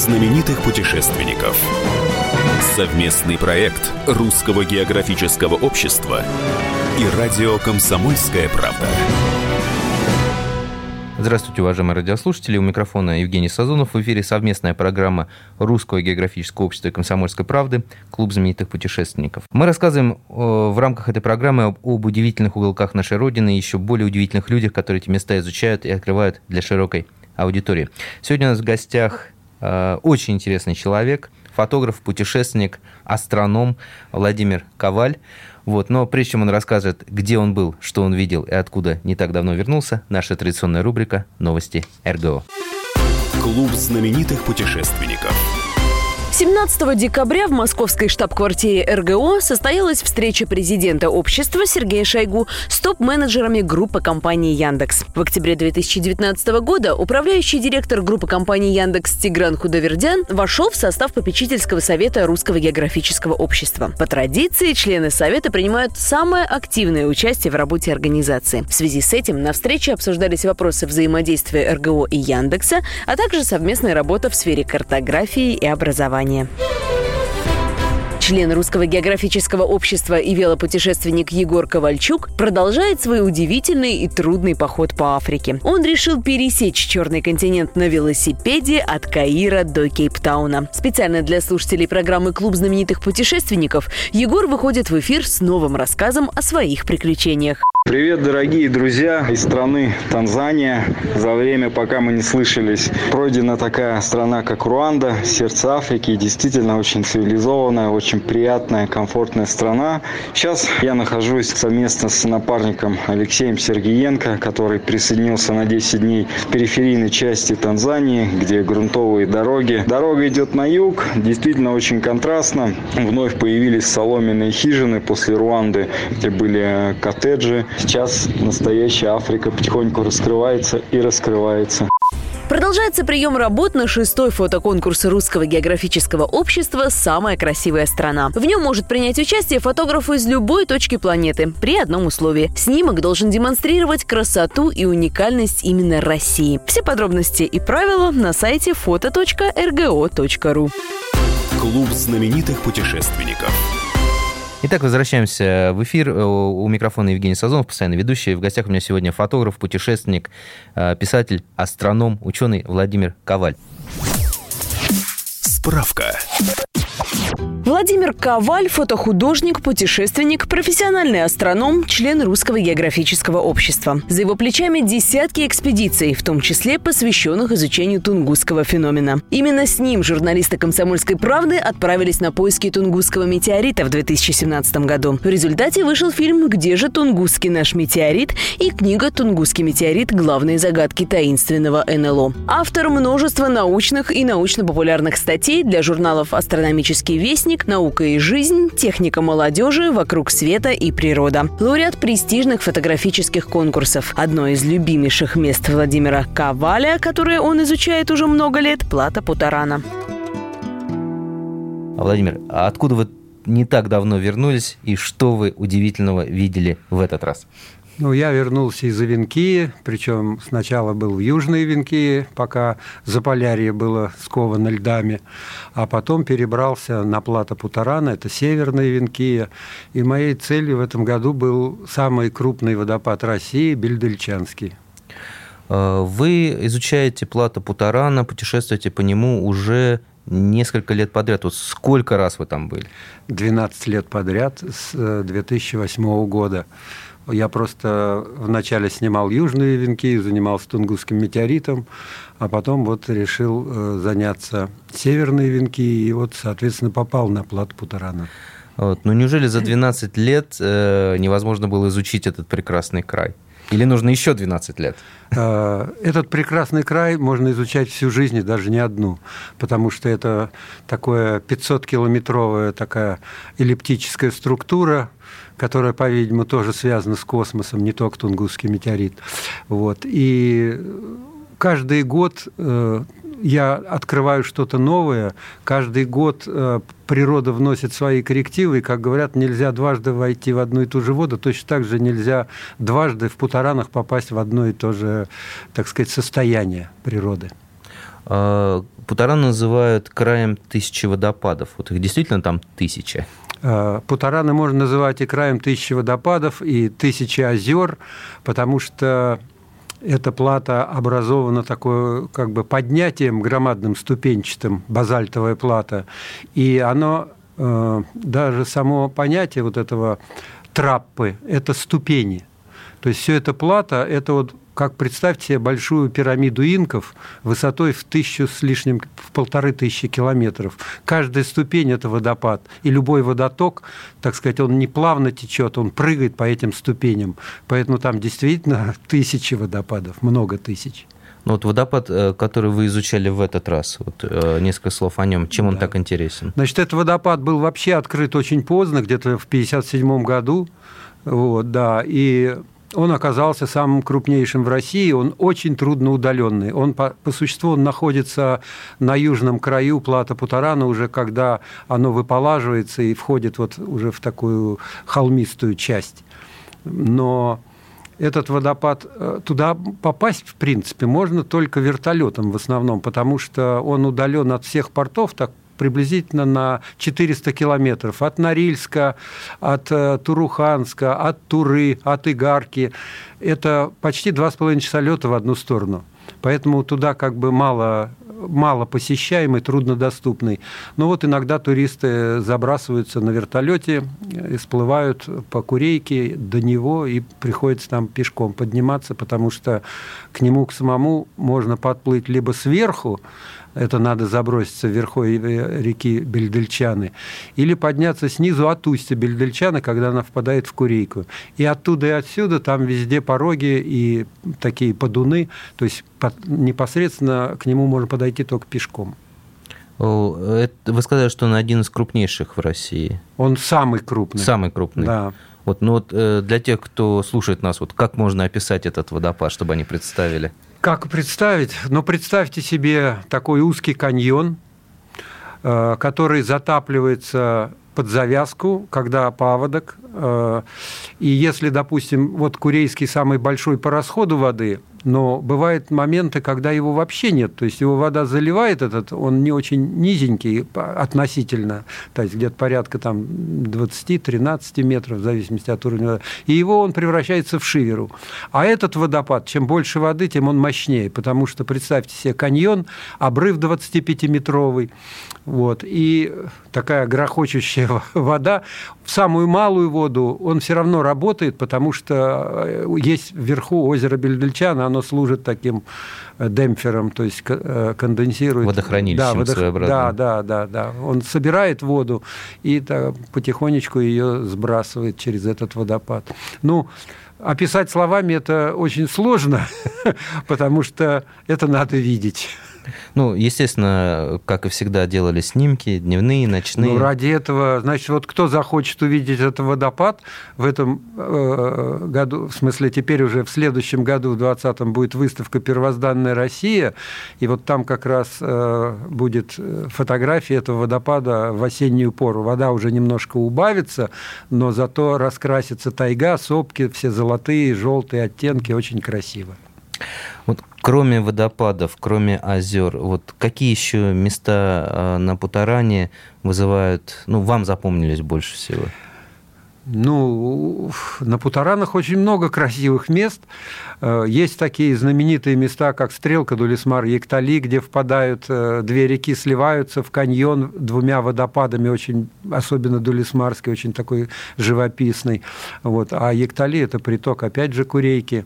знаменитых путешественников. Совместный проект Русского географического общества и радио «Комсомольская правда». Здравствуйте, уважаемые радиослушатели. У микрофона Евгений Сазонов. В эфире совместная программа Русского географического общества и комсомольской правды «Клуб знаменитых путешественников». Мы рассказываем в рамках этой программы об, удивительных уголках нашей Родины и еще более удивительных людях, которые эти места изучают и открывают для широкой аудитории. Сегодня у нас в гостях э, очень интересный человек, фотограф, путешественник, астроном Владимир Коваль. Вот. Но прежде чем он расскажет, где он был, что он видел и откуда не так давно вернулся, наша традиционная рубрика «Новости РГО». Клуб знаменитых путешественников. 17 декабря в московской штаб-квартире РГО состоялась встреча президента общества Сергея Шойгу с топ-менеджерами группы компании Яндекс. В октябре 2019 года управляющий директор группы компании Яндекс Тигран Худовердян вошел в состав попечительского совета Русского географического общества. По традиции, члены совета принимают самое активное участие в работе организации. В связи с этим на встрече обсуждались вопросы взаимодействия РГО и Яндекса, а также совместная работа в сфере картографии и образования образования. Член Русского географического общества и велопутешественник Егор Ковальчук продолжает свой удивительный и трудный поход по Африке. Он решил пересечь черный континент на велосипеде от Каира до Кейптауна. Специально для слушателей программы «Клуб знаменитых путешественников» Егор выходит в эфир с новым рассказом о своих приключениях. Привет, дорогие друзья из страны Танзания. За время, пока мы не слышались, пройдена такая страна, как Руанда, сердце Африки. Действительно очень цивилизованная, очень приятная, комфортная страна. Сейчас я нахожусь совместно с напарником Алексеем Сергеенко, который присоединился на 10 дней в периферийной части Танзании, где грунтовые дороги. Дорога идет на юг, действительно очень контрастно. Вновь появились соломенные хижины после Руанды, где были коттеджи, Сейчас настоящая Африка потихоньку раскрывается и раскрывается. Продолжается прием работ на шестой фотоконкурс Русского географического общества «Самая красивая страна». В нем может принять участие фотограф из любой точки планеты при одном условии. Снимок должен демонстрировать красоту и уникальность именно России. Все подробности и правила на сайте foto.rgo.ru. Клуб знаменитых путешественников. Итак, возвращаемся в эфир. Э, у микрофона Евгений Сазонов, постоянно ведущий. В гостях у меня сегодня фотограф, путешественник, э, писатель, астроном, ученый Владимир Коваль. Справка. Владимир Коваль – фотохудожник, путешественник, профессиональный астроном, член Русского географического общества. За его плечами десятки экспедиций, в том числе посвященных изучению тунгусского феномена. Именно с ним журналисты «Комсомольской правды» отправились на поиски тунгусского метеорита в 2017 году. В результате вышел фильм «Где же тунгусский наш метеорит?» и книга «Тунгусский метеорит. Главные загадки таинственного НЛО». Автор множества научных и научно-популярных статей для журналов «Астрономический вестник», «Вестник», «Наука и жизнь», «Техника молодежи», «Вокруг света» и «Природа». Лауреат престижных фотографических конкурсов. Одно из любимейших мест Владимира Коваля, которое он изучает уже много лет, Плата Путарана. Владимир, а откуда вы не так давно вернулись и что вы удивительного видели в этот раз? Ну, я вернулся из Авенкии, причем сначала был в Южной Авенкии, пока Заполярье было сковано льдами, а потом перебрался на плато Путарана, это Северная Авенкия, и моей целью в этом году был самый крупный водопад России – Бельдельчанский. Э, вы изучаете плато Путарана, путешествуете по нему уже несколько лет подряд. Вот сколько раз вы там были? 12 лет подряд с 2008 э, года. Я просто вначале снимал южные венки, занимался Тунгусским метеоритом, а потом вот решил э, заняться северные венки, и вот, соответственно, попал на плат Путарана. Вот. Ну неужели за 12 лет э, невозможно было изучить этот прекрасный край? Или нужно еще 12 лет? Э, этот прекрасный край можно изучать всю жизнь, и даже не одну, потому что это такое 500-километровая такая эллиптическая структура, которая, по-видимому, тоже связана с космосом, не только Тунгусский метеорит. Вот. И каждый год э, я открываю что-то новое. Каждый год э, природа вносит свои коррективы. И, как говорят, нельзя дважды войти в одну и ту же воду. Точно так же нельзя дважды в путаранах попасть в одно и то же, так сказать, состояние природы. А, Путаран называют краем тысячи водопадов. Вот их действительно там тысяча? А, Путараны можно называть и краем тысячи водопадов, и тысячи озер, потому что эта плата образована такой как бы поднятием громадным ступенчатым, базальтовая плата, и оно э, даже само понятие вот этого траппы – это ступени. То есть все это плата – это вот как представьте себе большую пирамиду инков высотой в тысячу с лишним, в полторы тысячи километров. Каждая ступень – это водопад. И любой водоток, так сказать, он не плавно течет, он прыгает по этим ступеням. Поэтому там действительно тысячи водопадов, много тысяч. Ну вот водопад, э, который вы изучали в этот раз, вот э, несколько слов о нем, чем он так интересен? Значит, этот водопад был вообще открыт очень поздно, где-то в 1957 году. Вот, да, и он оказался самым крупнейшим в России, он очень трудно удаленный. Он по, по существу он находится на южном краю плата Путарана, уже когда оно выполаживается и входит вот уже в такую холмистую часть. Но этот водопад, э, туда попасть, в принципе, можно только вертолетом в основном, потому что он удален от всех портов, так приблизительно на 400 километров от Норильска, от э, Туруханска, от Туры, от Игарки. Это почти два с половиной часа лета в одну сторону. Поэтому туда как бы мало мало посещаемый, труднодоступный. Но вот иногда туристы забрасываются на вертолете, и всплывают по Курейке до него и приходится там пешком подниматься, потому что к нему, к самому можно подплыть либо сверху, это надо заброситься вверху реки Бельдельчаны, или подняться снизу от устья Бельдельчана, когда она впадает в Курейку. И оттуда и отсюда там везде пороги и такие подуны, то есть непосредственно к нему можно подойти только пешком. Вы сказали, что он один из крупнейших в России. Он самый крупный. Самый крупный. Да. Вот, ну вот э, для тех, кто слушает нас, вот как можно описать этот водопад, чтобы они представили? Как представить? Ну, представьте себе такой узкий каньон, э, который затапливается под завязку, когда паводок. Э, и если, допустим, вот Курейский самый большой по расходу воды, но бывают моменты, когда его вообще нет, то есть его вода заливает этот, он не очень низенький относительно, то есть где-то порядка там 20-13 метров, в зависимости от уровня воды, и его он превращается в шиверу. А этот водопад, чем больше воды, тем он мощнее, потому что, представьте себе, каньон, обрыв 25-метровый, вот, и такая грохочущая вода, в самую малую воду он все равно работает, потому что э, есть вверху озеро Бельдельчана, оно служит таким э, демпфером, то есть э, конденсирует. Водохранилищем да, водох... да, да, да, да. Он собирает воду и так, потихонечку ее сбрасывает через этот водопад. Ну, описать словами это очень сложно, потому что это надо видеть. Ну, естественно, как и всегда, делали снимки, дневные, ночные. Ну, ради этого, значит, вот кто захочет увидеть этот водопад в этом э, году, в смысле, теперь уже в следующем году, в 2020-м, будет выставка «Первозданная Россия», и вот там как раз э, будет фотография этого водопада в осеннюю пору. Вода уже немножко убавится, но зато раскрасится тайга, сопки, все золотые, желтые оттенки, очень красиво. Вот кроме водопадов, кроме озер, вот какие еще места а, на Путаране вызывают, ну, вам запомнились больше всего? Ну, на Путаранах очень много красивых мест. Э, есть такие знаменитые места, как Стрелка, Дулисмар, Ектали, где впадают, э, две реки сливаются в каньон двумя водопадами, очень, особенно Дулисмарский, очень такой живописный. Вот. А Ектали – это приток, опять же, Курейки.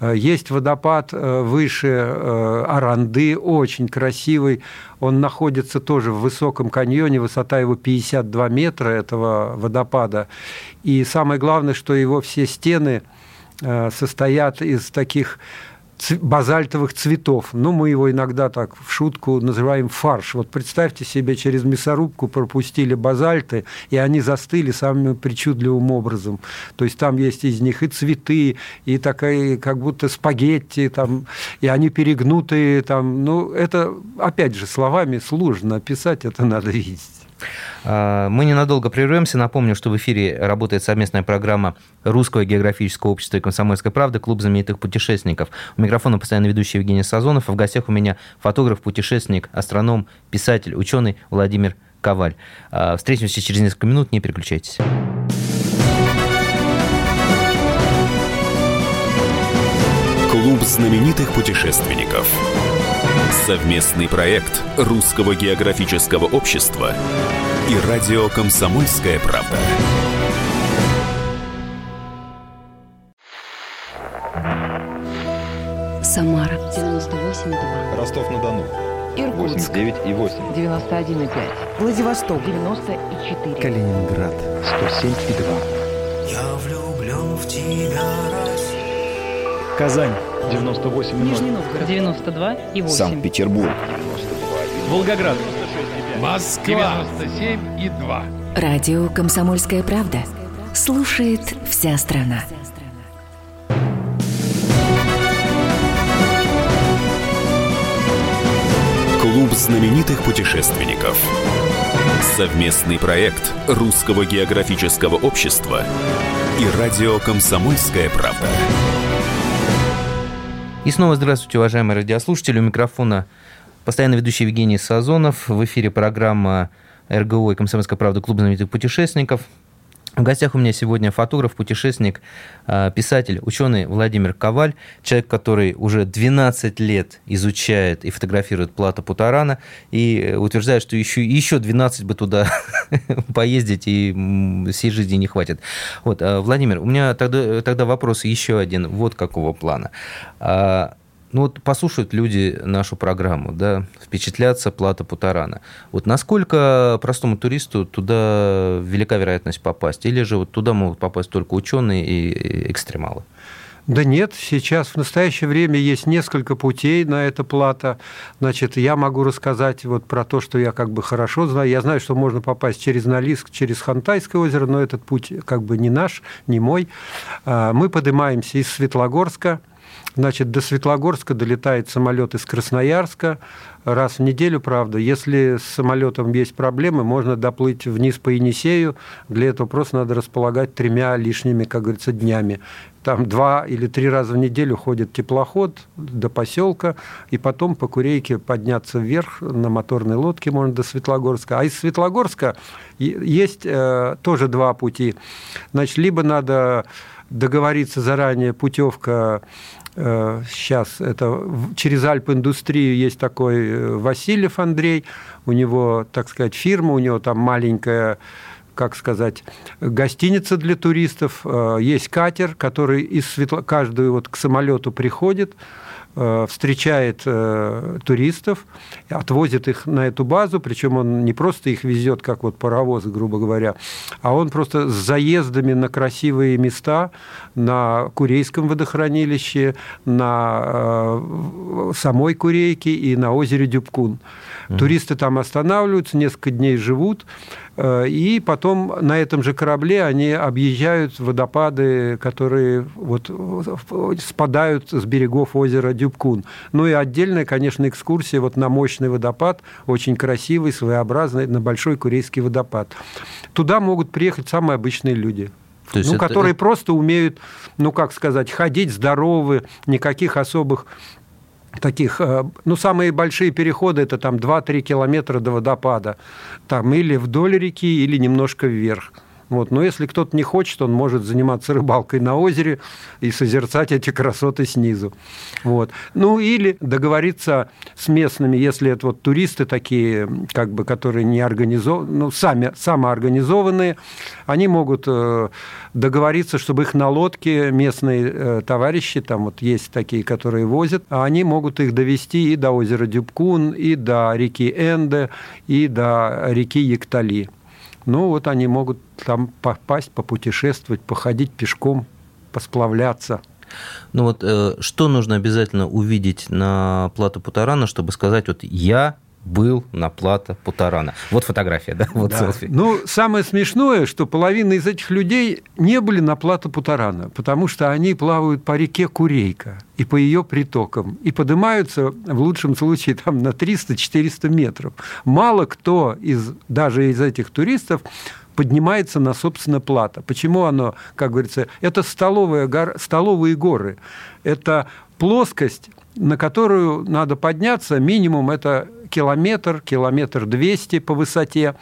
Э, есть водопад выше Аранды, очень красивый. Он находится тоже в высоком каньоне, высота его 52 метра, этого водопада. И самое главное, что его все стены э, состоят из таких базальтовых цветов. Ну, мы его иногда так в шутку называем фарш. Вот представьте себе, через мясорубку пропустили базальты, и они застыли самым причудливым образом. То есть там есть из них и цветы, и такая, как будто спагетти, там, и они перегнутые. Там, ну, это, опять же, словами сложно описать, это надо видеть. А, мы ненадолго прервемся. Напомню, что в эфире работает совместная программа Русского географического общества и комсомольской правды «Клуб знаменитых путешественников». У микрофона постоянно ведущий Евгений Сазонов, а в гостях у меня фотограф, путешественник, астроном, писатель, ученый Владимир Коваль. А, встретимся через несколько минут, не переключайтесь. Клуб знаменитых путешественников. Совместный проект Русского географического общества и радио «Комсомольская правда». Самара 98,2. Ростов-на-Дону. Иркутск 89,8. 91,5. Владивосток 94. Калининград. 107,2. Я влюблен в тебя, Россия. Казань. 98,0. Нижний Новгород 92 и 8. Санкт-Петербург. Волгоград. Москва. 97 и 2. Радио «Комсомольская правда». Слушает вся страна. Клуб знаменитых путешественников. Совместный проект Русского географического общества и радио «Комсомольская правда». И снова здравствуйте, уважаемые радиослушатели. У микрофона постоянно ведущий Евгений Сазонов. В эфире программа РГО и «Комсомольская правда. Клуб знаменитых путешественников». В гостях у меня сегодня фотограф, путешественник, э, писатель, ученый Владимир Коваль, человек, который уже 12 лет изучает и фотографирует Плата Путарана и утверждает, что еще, еще 12 бы туда поездить и всей жизни не хватит. Вот, э, Владимир, у меня тогда, тогда вопрос еще один, вот какого плана. Ну вот послушают люди нашу программу, да, впечатлятся плата Путарана. Вот насколько простому туристу туда велика вероятность попасть? Или же вот туда могут попасть только ученые и экстремалы? Да нет, сейчас в настоящее время есть несколько путей на это плата. Значит, я могу рассказать вот про то, что я как бы хорошо знаю. Я знаю, что можно попасть через Налиск, через Хантайское озеро, но этот путь как бы не наш, не мой. А, мы поднимаемся из Светлогорска, Значит, до Светлогорска долетает самолет из Красноярска раз в неделю, правда. Если с самолетом есть проблемы, можно доплыть вниз по Енисею. Для этого просто надо располагать тремя лишними, как говорится, днями. Там два или три раза в неделю ходит теплоход до поселка, и потом по Курейке подняться вверх на моторной лодке можно до Светлогорска. А из Светлогорска есть э, тоже два пути. Значит, либо надо договориться заранее путевка сейчас э, это через Альп-индустрию есть такой э, Васильев Андрей, у него, так сказать, фирма, у него там маленькая как сказать, гостиница для туристов, э, есть катер, который из светло... каждую вот к самолету приходит, встречает э, туристов, отвозит их на эту базу, причем он не просто их везет, как вот паровоз, грубо говоря, а он просто с заездами на красивые места, на Курейском водохранилище, на э, самой Курейке и на озере Дюбкун. Mm-hmm. Туристы там останавливаются, несколько дней живут, Э, и потом на этом же корабле они объезжают водопады, которые вот спадают с берегов озера Дюбкун. Ну и отдельная, конечно, экскурсия вот на мощный водопад, очень красивый, своеобразный, на Большой Курейский водопад. Туда могут приехать самые обычные люди. То есть ну, это... которые просто умеют, ну, как сказать, ходить здоровы, никаких особых таких, э, ну, самые большие переходы это там 2-3 километра до водопада, там или вдоль реки, или немножко вверх. Вот. Но если кто-то не хочет, он может заниматься рыбалкой на озере и созерцать эти красоты снизу. Вот. Ну или договориться с местными, если это вот туристы такие, как бы, которые не организованы, ну, сами, самоорганизованные, они могут э, договориться, чтобы их на лодке местные э, товарищи, там вот есть такие, которые возят, а они могут их довести и до озера Дюбкун, и до реки Энде, и до реки Ектали. Ну, вот они могут там попасть, попутешествовать, походить пешком, посплавляться. Ну вот э, что нужно обязательно увидеть на плату Путарана, чтобы сказать, вот я был на плато Путарана. Вот фотография, да? Вот Да. селфи. Ну, самое смешное, что половина из этих людей не были на плато Путарана, потому что они плавают по реке Курейка и по ее притокам, и поднимаются в лучшем случае там на 300-400 метров. Мало кто из, даже из этих туристов поднимается на, собственно, плато. Почему оно, как говорится, это столовая гор, столовые горы. Это плоскость, на которую надо подняться, минимум это километр, километр 200 по высоте.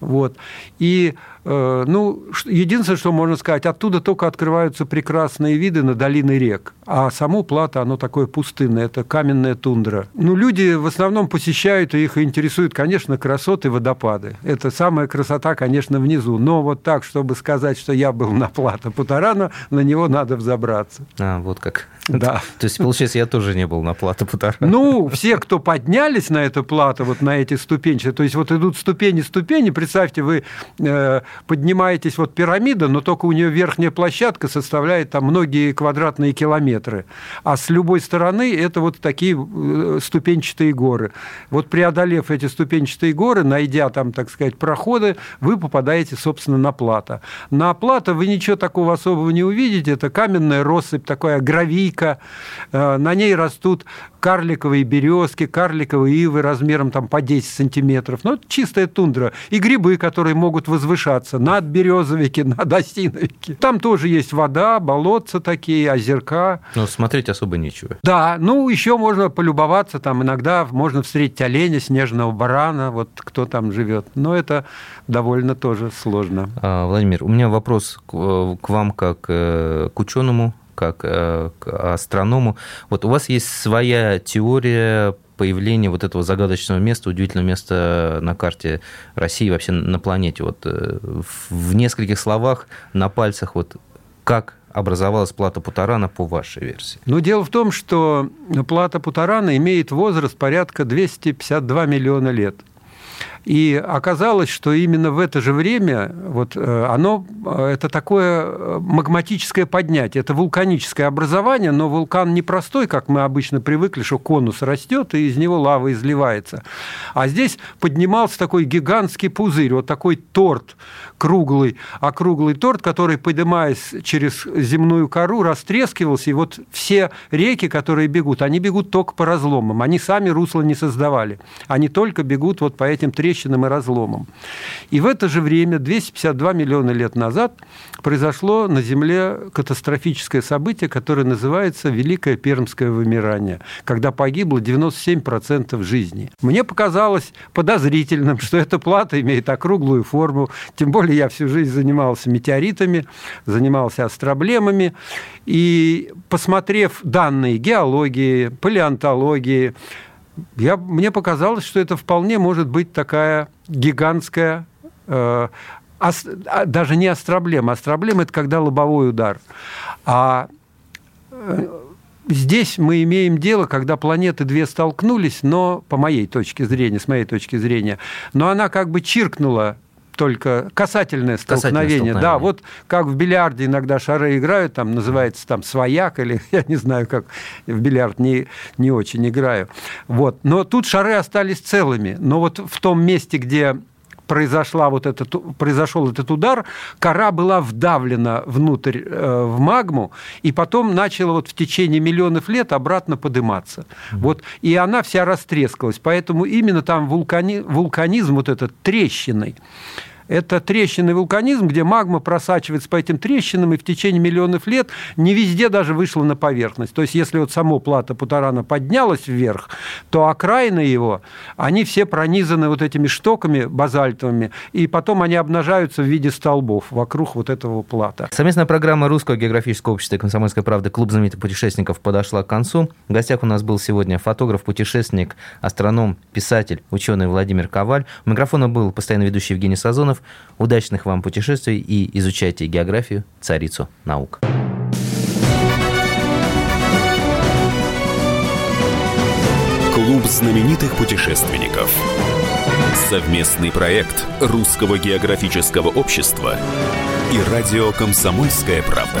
Вот. И, э, ну, единственное, что можно сказать, оттуда только открываются прекрасные виды на долины рек. А само плато, оно такое пустынное, это каменная тундра. Ну, люди в основном посещают, и их интересуют, конечно, красоты водопады. Это самая красота, конечно, внизу. Но вот так, чтобы сказать, что я был на плато Путарана, на него надо взобраться. А, вот как. Да. То есть, получается, я тоже не был на плато Путарана. Ну, все, кто поднялись на это плато, вот на эти ступенчатые, то есть вот идут ступени, ступени, представьте, вы э, поднимаетесь, вот пирамида, но только у нее верхняя площадка составляет там многие квадратные километры, а с любой стороны это вот такие э, ступенчатые горы. Вот преодолев эти ступенчатые горы, найдя там, так сказать, проходы, вы попадаете, собственно, на плато. На плато вы ничего такого особого не увидите, это каменная россыпь, такая гравийка, Э, на ней растут карликовые березки, карликовые ивы размером там по 10 сантиметров. Ну, это чистая тундра. И грибы, которые могут возвышаться над березовики, над осиновики. Там тоже есть вода, болотца такие, озерка. Но смотреть особо нечего. Да, ну, еще можно полюбоваться, там иногда можно встретить оленя, снежного барана, вот кто там живет. Но это довольно тоже сложно. А, Владимир, у меня вопрос к, э, вам как э, к ученому, как э, к астроному. Вот у вас есть своя теория появления вот этого загадочного места, удивительного места на карте России, вообще на планете. Вот э, в- нескольких словах, на пальцах, вот как образовалась плата Путарана по вашей версии? Но дело в том, что плата Путарана имеет возраст порядка 252 миллиона лет. И оказалось, что именно в это же время вот, э, оно, э, это такое э, магматическое поднятие, это вулканическое образование, но вулкан не простой, как мы обычно привыкли, что конус растет, и из него лава изливается. А здесь поднимался такой гигантский пузырь, вот такой торт круглый, округлый торт, который, поднимаясь через земную кору, растрескивался, и вот все реки, которые бегут, они бегут только по разломам, они сами русла не создавали, они только бегут вот по этим трещинам и разломам. И в это же время, 252 миллиона лет назад, произошло на Земле катастрофическое событие, которое называется Великое Пермское вымирание, когда погибло 97% жизни. Мне показалось подозрительным, что эта плата имеет округлую форму, тем более я всю жизнь занимался метеоритами, занимался астроблемами, и посмотрев данные геологии, палеонтологии, я, мне показалось, что это вполне может быть такая гигантская э, ас- а, даже не астроблема. Астроблема – это когда лобовой удар. А э, здесь мы имеем дело, когда планеты две столкнулись, но, по моей точке зрения, с моей точки зрения, но она как бы чиркнула только касательное столкновение. столкновение. Да, вот как в бильярде иногда шары играют, там называется там свояк, или я не знаю, как в бильярд не, не очень играю. Вот. Но тут шары остались целыми. Но вот в том месте, где произошла вот этот, произошел этот удар, кора была вдавлена внутрь э, в магму, и потом начала вот в течение миллионов лет обратно подниматься. Вот, и она вся растрескалась. Поэтому именно там вулкани, вулканизм вот этот трещиной. Это трещинный вулканизм, где магма просачивается по этим трещинам и в течение миллионов лет не везде даже вышла на поверхность. То есть, если вот само плато Путарана поднялось вверх, то окраины его, они все пронизаны вот этими штоками базальтовыми, и потом они обнажаются в виде столбов вокруг вот этого плата. Совместная программа Русского географического общества и «Комсомольской правды» «Клуб знаменитых путешественников» подошла к концу. В гостях у нас был сегодня фотограф, путешественник, астроном, писатель, ученый Владимир Коваль. У микрофона был постоянно ведущий Евгений Сазонов. Удачных вам путешествий и изучайте географию, царицу наук. Клуб знаменитых путешественников. Совместный проект Русского географического общества и радио «Комсомольская правда».